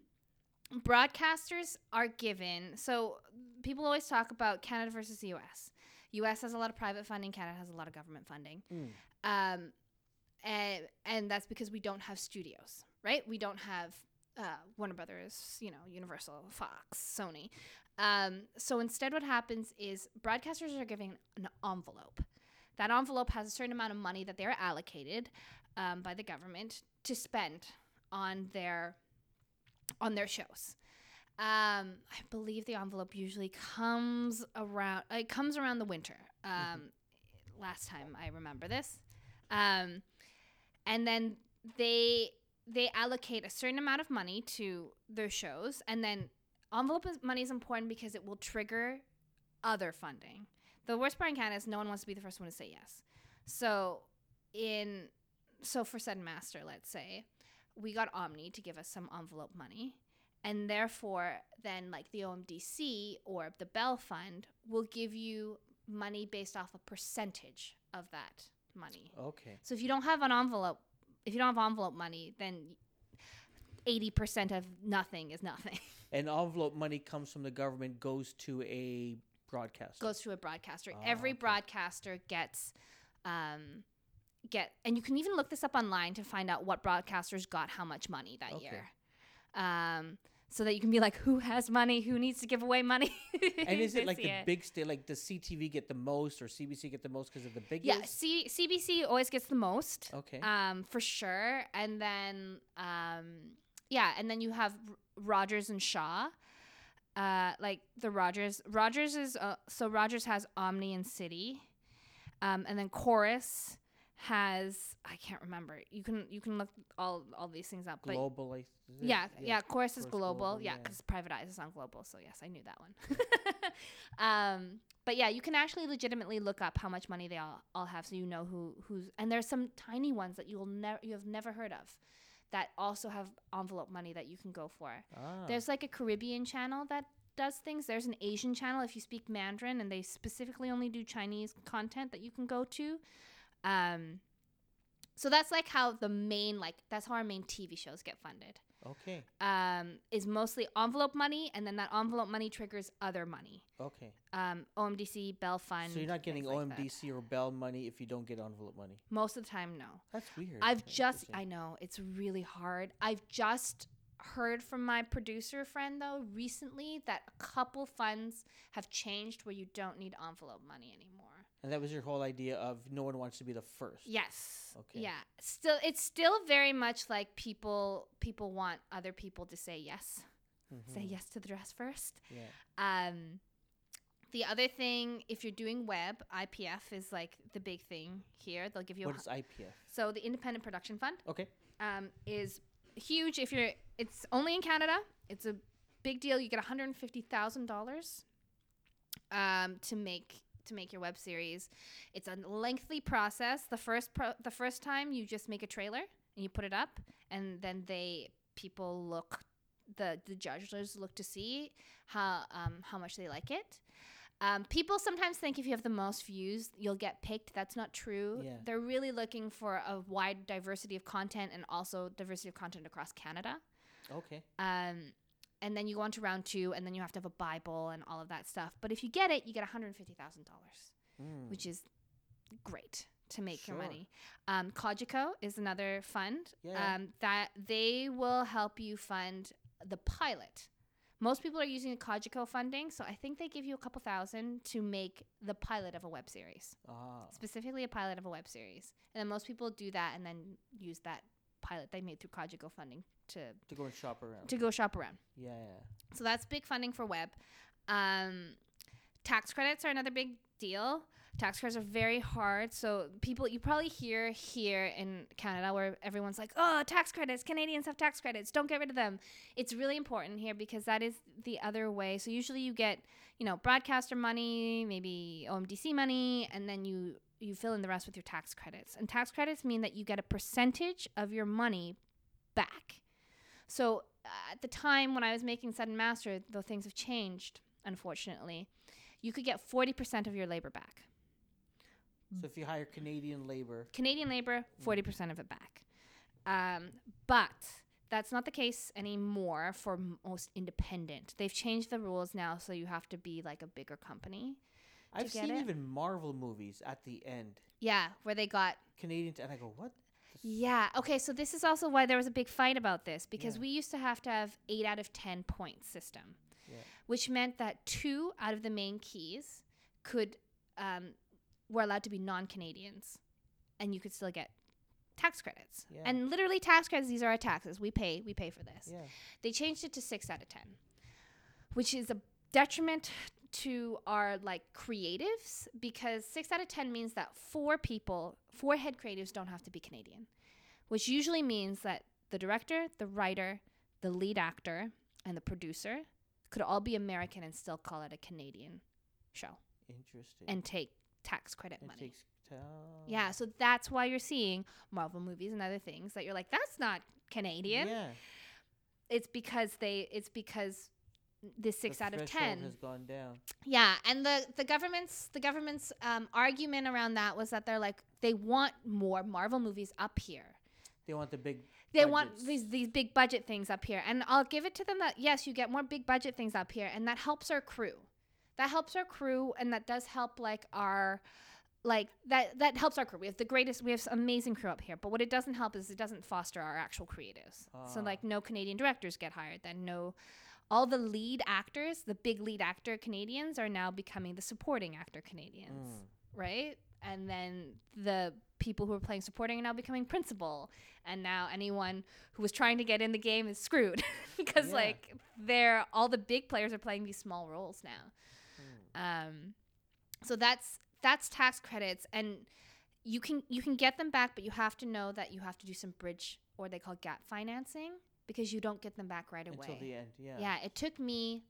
Broadcasters are given. So people always talk about Canada versus the U.S. U.S. has a lot of private funding. Canada has a lot of government funding. Mm. Um, and and that's because we don't have studios, right? We don't have uh, Warner Brothers, you know, Universal, Fox, Sony. Um, so instead, what happens is broadcasters are giving an envelope. That envelope has a certain amount of money that they're allocated um, by the government to spend on their on their shows. Um, I believe the envelope usually comes around. It comes around the winter. Um, Last time I remember this, um, and then they they allocate a certain amount of money to their shows, and then envelope is, money is important because it will trigger other funding. The worst part in Canada is no one wants to be the first one to say yes. So in so for Sudden Master, let's say, we got Omni to give us some envelope money. And therefore, then like the OMDC or the Bell Fund will give you money based off a percentage of that money. Okay. So if you don't have an envelope, if you don't have envelope money, then 80% of nothing is nothing. And envelope money comes from the government, goes to a broadcaster. goes to a broadcaster. Ah, Every okay. broadcaster gets um get and you can even look this up online to find out what broadcasters got how much money that Okay. year. Um so that you can be like who has money, who needs to give away money. and is it like the big state? Like does CTV get the most or CBC get the most because of the biggest? Yeah, C- CBC always gets the most. Okay. um, for sure. And then, um, yeah, and then you have R- Rogers and Shaw. Uh, like the Rogers, Rogers is uh, so Rogers has Omni and City, um, and then Chorus has I can't remember. You can you can look all all these things up. But global. Like, is yeah, yeah, Chorus is global. Global, yeah, yeah. because Private Eyes is on global. So yes, I knew that one. um, but yeah, you can actually legitimately look up how much money they all, all have, so you know who who's. And there's some tiny ones that you will never you have never heard of, that also have envelope money that you can go for. Ah. There's like a Caribbean channel that does things. There's an Asian channel if you speak Mandarin, and they specifically only do Chinese content that you can go to. Um, so that's like how the main like that's how our main TV shows get funded okay. um, is mostly envelope money, and then that envelope money triggers other money. Okay. Um, OMDC, Bell Fund. so you're not getting things like. OMDC or Bell money if you don't get envelope money. Most of the time, no. That's weird. I've Okay, just. I know, it's really hard. I've just heard from my producer friend, though, recently that a couple funds have changed where you don't need envelope money anymore. And that was your whole idea of no one wants to be the first. Yes. Okay. Yeah. Still, it's still very much like people people want other people to say yes. Say Mhm. yes to the dress first. Yeah. Um, the other thing, if you're doing web, IPF is like the big thing here. They'll give you a, What is IPF? so the Independent Production Fund Okay. um, is huge. If you're, it's only in Canada. It's a big deal. You get one hundred fifty thousand dollars um, to make to make your web series. It's a lengthy process. The first pro- the first time you just make a trailer and you put it up, and then they people look the the judges look to see how um, how much they like it. Um, people sometimes think if you have the most views, you'll get picked. That's not true. Yeah. They're really looking for a wide diversity of content and also diversity of content across Canada. Okay. Um, and then you go on to round two, and then you have to have a Bible and all of that stuff. But if you get it, you get $150,000, Mm. which is great to make your money. Um, Cogeco is another fund Yeah. um, that they will help you fund the pilot. Most people are using the Cogeco funding, so I think they give you a couple thousand to make the pilot of a web series, Ah. specifically a pilot of a web series. And then most people do that and then use that pilot they made through Cogeco funding to To go and shop around. to go shop around. yeah. So that's big funding for web. Um, tax credits are another big deal. Tax credits are very hard. So people, you probably hear here in Canada where everyone's like, "Oh, tax credits! Canadians have tax credits. Don't get rid of them." It's really important here because that is the other way. So usually you get, you know, broadcaster money, maybe OMDC money, and then you you fill in the rest with your tax credits. And tax credits mean that you get a percentage of your money back. So uh, at the time when I was making Sudden Master, though things have changed, unfortunately, you could get 40% of your labor back. So if you hire Canadian labor, Canadian labor, 40% of it back. Um, but that's not the case anymore for most independent. They've changed the rules now, so you have to be like a bigger company. I've seen it? even Marvel movies at the end. Yeah, where they got Canadian, and I go, what? Yeah. Okay. So this is also why there was a big fight about this because Yeah. we used to have to have eight out of ten point system, Yeah. which meant that two out of the main keys could um, were allowed to be non-Canadians, and you could still get tax credits. Yeah. And literally tax credits. These are our taxes. We pay. We pay for this. Yeah. They changed it to six out of ten, which is a detriment to our like creatives because six out of ten means that four people, four head creatives don't have to be Canadian, which usually means that the director, the writer, the lead actor, and the producer could all be American and still call it a Canadian show Interesting. and take tax credit it money. time. yeah, so that's why you're seeing Marvel movies and other things that you're like, that's not Canadian Yeah. it's because they it's because the six the out of ten has gone down. yeah and the the government's the government's um, argument around that was that they're like they want more marvel movies up here They want the big. they want these these big budget things up here and i'll give it to them that yes you get more big budget things up here and that helps our crew that helps our crew and that does help like our like that that helps our crew we have the greatest we have amazing crew up here but what it doesn't help is it doesn't foster our actual creatives so Ah. like no canadian directors get hired then no all the lead actors the big lead actor canadians are now becoming the supporting actor canadians Mm. right? And then the people who are playing supporting are now becoming principal, and now anyone who was trying to get in the game is screwed because Yeah. like they're all the big players are playing these small roles now. Um, so that's that's tax credits, and you can you can get them back, but you have to know that you have to do some bridge or they call gap financing because you don't get them back right away. Until the end. Yeah. Yeah, it took me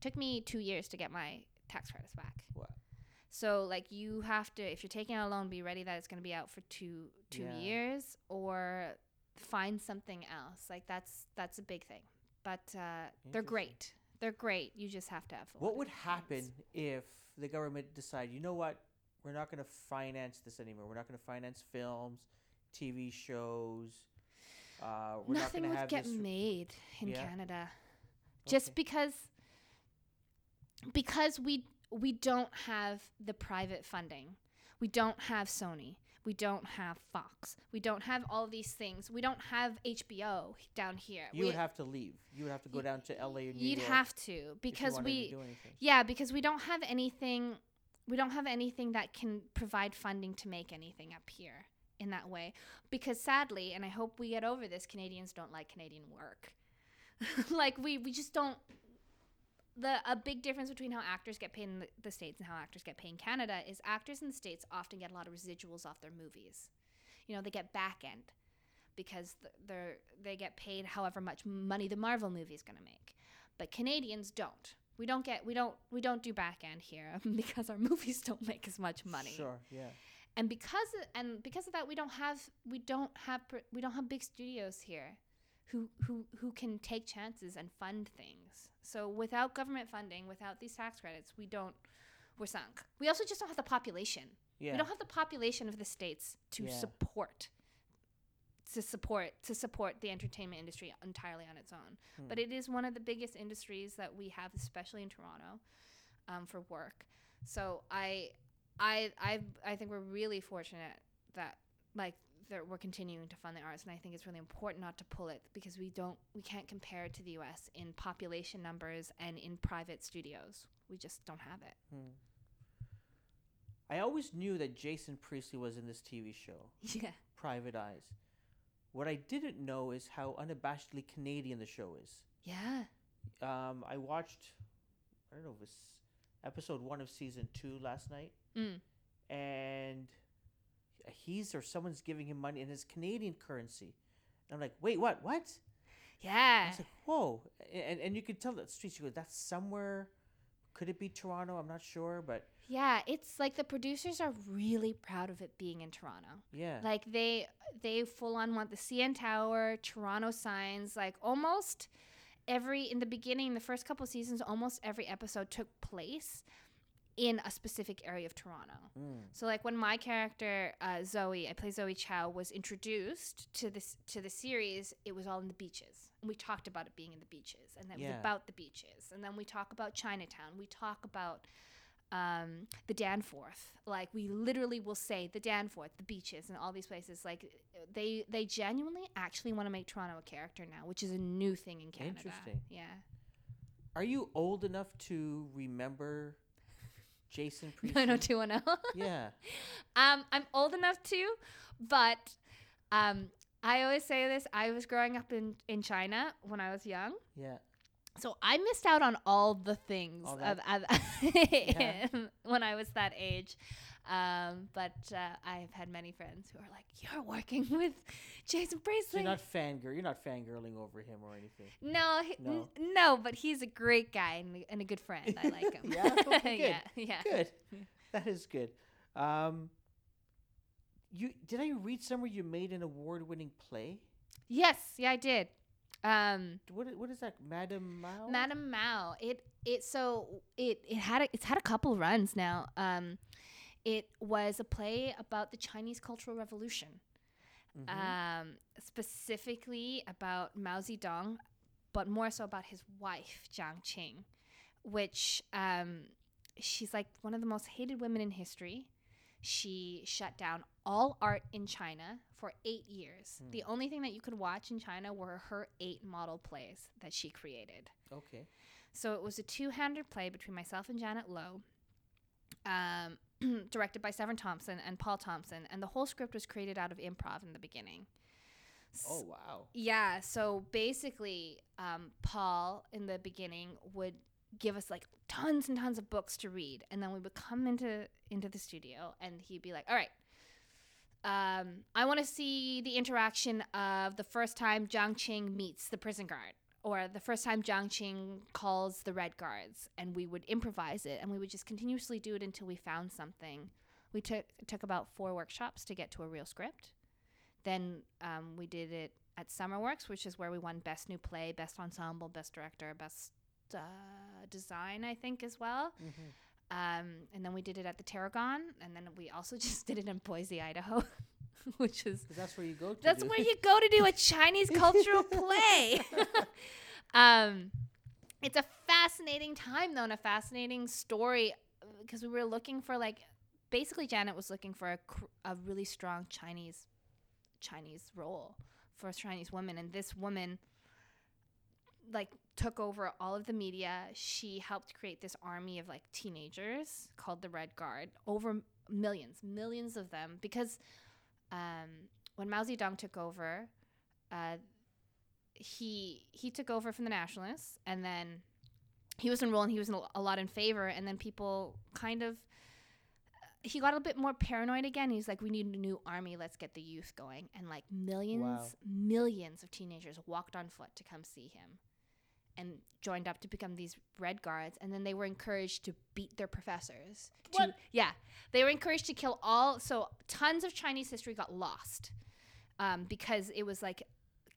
took me two years to get my tax credits back. Wow. So like you have to if you're taking out a loan, be ready that it's gonna be out for two two Yeah. years or find something else. Like that's that's a big thing. But uh, they're great. They're great. You just have to have. What would happen if the government decided, you know what, we're not going to finance this anymore. We're not going to finance films, TV shows. Uh, we're Nothing not would get made in Yeah. Canada. Just Okay. because because we we don't have the private funding. We don't have Sony. We don't have Fox. We don't have all these things. We don't have HBO down here. you we, would have to leave. You would have to go Y- down to LA or New You'd York have to because we to yeah because we don't have anything we don't have anything that can provide funding to make anything up here in that way because sadly and I hope we get over this Canadians don't like Canadian work like we we just don't the a big difference between how actors get paid in the, the states and how actors get paid in Canada is actors in the states often get a lot of residuals off their movies you know they get back end because they're they get paid however much money the Marvel movie is going to make but Canadians don't. We don't get we don't we don't do back end here because our movies don't make as much money. Sure, yeah. And because of, and because of that we don't have we don't have we don't have big studios here who who who can take chances and fund things. So without government funding, without these tax credits, we don't we're sunk. We also just don't have the population. Yeah. We don't have the population of the states to Yeah. support to support to support the entertainment industry entirely on its own. Hmm. But it is one of the biggest industries that we have, especially in Toronto, um, for work. So I I I I think we're really fortunate that like that we're continuing to fund the arts, and I think it's really important not to pull it because we don't we can't compare it to the U.S. in population numbers and in private studios. We just don't have it. Hmm. I always knew that Jason Priestley was in this TV show, Yeah. Private Eyes. What I didn't know is how unabashedly Canadian the show is. Yeah. Um, I watched, I don't know it was episode one of season two last night, Mm. and he's or someone's giving him money in his Canadian currency. And I'm like, wait, what? What? I Yeah. was like, whoa, and and you could tell that streets. You go, that's somewhere. Could it be Toronto? I'm not sure, but Yeah, it's like the producers are really proud of it being in Toronto. yeah, Like they they full on want the CN Tower, Toronto signs, like almost every in the beginning, the first couple seasons, almost every episode took place in a specific area of Toronto. Mm. So like when my character uh, Zoe, I play Zoe Chow, was introduced to this to the series, it was all in the beaches. And we talked about it being in the beaches, and that was Yeah. about the beaches. And then we talk about Chinatown. We talk about um, the Danforth. Like we literally will say the Danforth, the beaches, and all these places. Like they they genuinely actually want to make Toronto a character now, which is a new thing in Canada. Interesting. Yeah. Are you old enough to remember Jason Priestley? Nine hundred two one zero. Yeah. Um, I'm old enough to, but um, I always say this. I was growing up in, in China when I was young. Yeah. So I missed out on all the things All of, of when I was that age. Um, but uh, I've had many friends who are like, "You're working with Jason So Priestley." you're not fangirl. You're not fangirling over him or anything. no, he, No. N- no, but he's a great guy and, and a good friend. I like him. Yeah? Okay, good. yeah, yeah. Good. That is good. Um, you did I read somewhere you made an award-winning play? Yes, yeah, I did. Um, What what is that, Madame Mao? Madame Mao. It it so it it had a, it's had a couple runs now. Um, it was a play about the Chinese Cultural Revolution, Mhm. um, specifically about Mao Zedong, but more so about his wife Jiang Qing, which um, she's like one of the most hated women in history. She shut down all art in China for eight years. Hmm. The only thing that you could watch in China were her eight model plays that she created. okay. So it was a two-handed play between myself and Janet Lowe, um, directed by Severn Thompson and Paul Thompson, and the whole script was created out of improv in the beginning. Oh wow. yeah. So basically, um, Paul in the beginning would give us like tons and tons of books to read, and then we would come into into the studio, and he'd be like, "All right." Um, I want to see the interaction of the first time Jiang Qing meets the prison guard, or the first time Jiang Qing calls the red guards, and we would improvise it, and we would just continuously do it until we found something. We took it took about four workshops to get to a real script. Then um, we did it at SummerWorks, which is where we won Best New Play, Best Ensemble, Best Director, Best uh, Design, I think, as well. Mm-hmm. Um, and then we did it at the Tarragon, and then we also just did it in Boise, Idaho, which is that's where you go to. that's do- where you go to do a Chinese cultural play. um, it's a fascinating time though, and a fascinating story because we were looking for like basically Janet was looking for a, cr- a really strong Chinese Chinese role for a Chinese woman, and this woman like took over all of the media. She helped create this army of like teenagers called the Red Guard, over millions, millions of them, because um, when Mao Zedong took over, uh, he he took over from the nationalists, and then he was enrolled. And he was in a, a lot in favor, and then people kind of he got a bit more paranoid again. He's like, "We need a new army. Let's get the youth going." And like millions, Wow. millions of teenagers walked on foot to come see him, and joined up to become these red guards. And then they were encouraged to beat their professors. to- What? yeah, they were encouraged to kill all. So tons of Chinese history got lost um, because it was like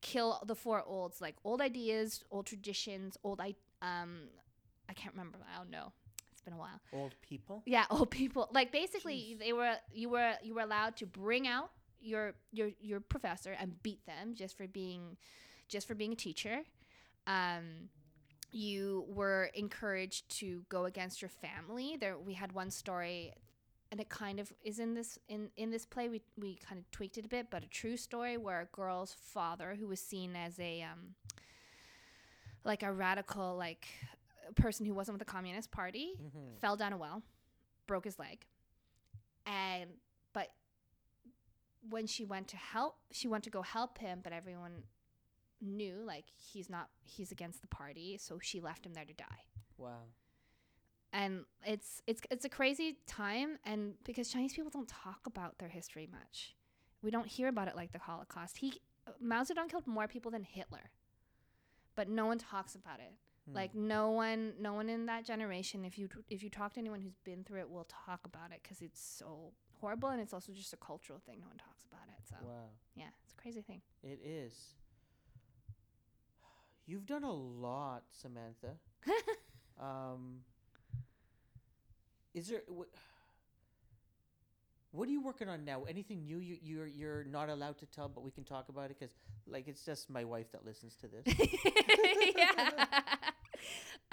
kill the four olds, like old ideas, old traditions, old I um, I can't remember. I don't know. It's been a while. Old people. Yeah, old people. Like basically, Jeez. they were you were you were allowed to bring out your your your professor and beat them just for being just for being a teacher. Um, you were encouraged to go against your family. There, we had one story, and it kind of is in this in in this play. We we kind of tweaked it a bit, but a true story where a girl's father, who was seen as a um, like a radical like a person who wasn't with the Communist Party, Mm-hmm. fell down a well, broke his leg, and but when she went to help, she went to go help him, but everyone knew like he's not he's against the party, so she left him there to die. Wow. and it's it's it's a crazy time and because chinese people don't talk about their history much we don't hear about it like the holocaust he mao zedong killed more people than hitler but no one talks about it Hmm. like no one no one in that generation if you if you talk to anyone who's been through it will talk about it because it's so horrible and it's also just a cultural thing no one talks about it so wow, yeah it's a crazy thing it is. You've done a lot, Samantha. um, is there? Wh- what are you working on now? Anything new you you're you're not allowed to tell, but we can talk about it because like it's just my wife that listens to this. yeah.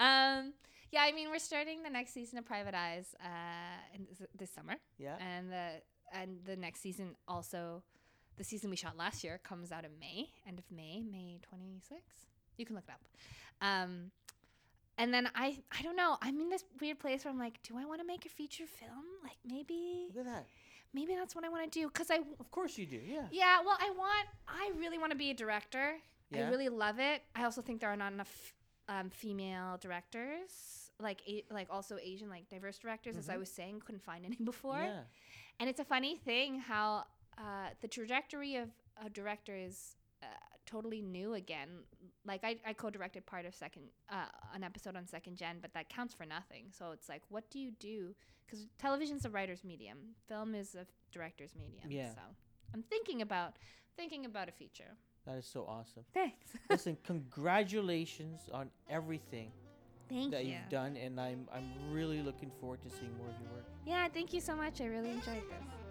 um, yeah, I mean, we're starting the next season of Private Eyes uh, in this, this summer, yeah. and the and the next season also, the season we shot last year comes out in May, end of May, May twenty sixth. You can look it up. Um, and then I I don't know. I'm in this weird place where I'm like, do I want to make a feature film? Like maybe Look at that. maybe that's what I want to do because I Of course you do. Yeah. yeah, well, I want, I really want to be a director. Yeah. I really love it. I also think there are not enough um, female directors, like a- like also Asian, like diverse directors. As I Mhm. was saying, couldn't find any before. Yeah. And it's a funny thing how uh, the trajectory of a director is uh, totally new again. Like I, I co-directed part of second, uh, an episode on second gen, but that counts for nothing. So it's like, what do you do? Because television's a writer's medium, film is a director's medium. Yeah. So I'm thinking about thinking about a feature. That is so awesome. Thanks. Listen, congratulations on everything Thank that you. you've done, and I'm I'm really looking forward to seeing more of your work. Yeah, thank you so much. I really enjoyed this.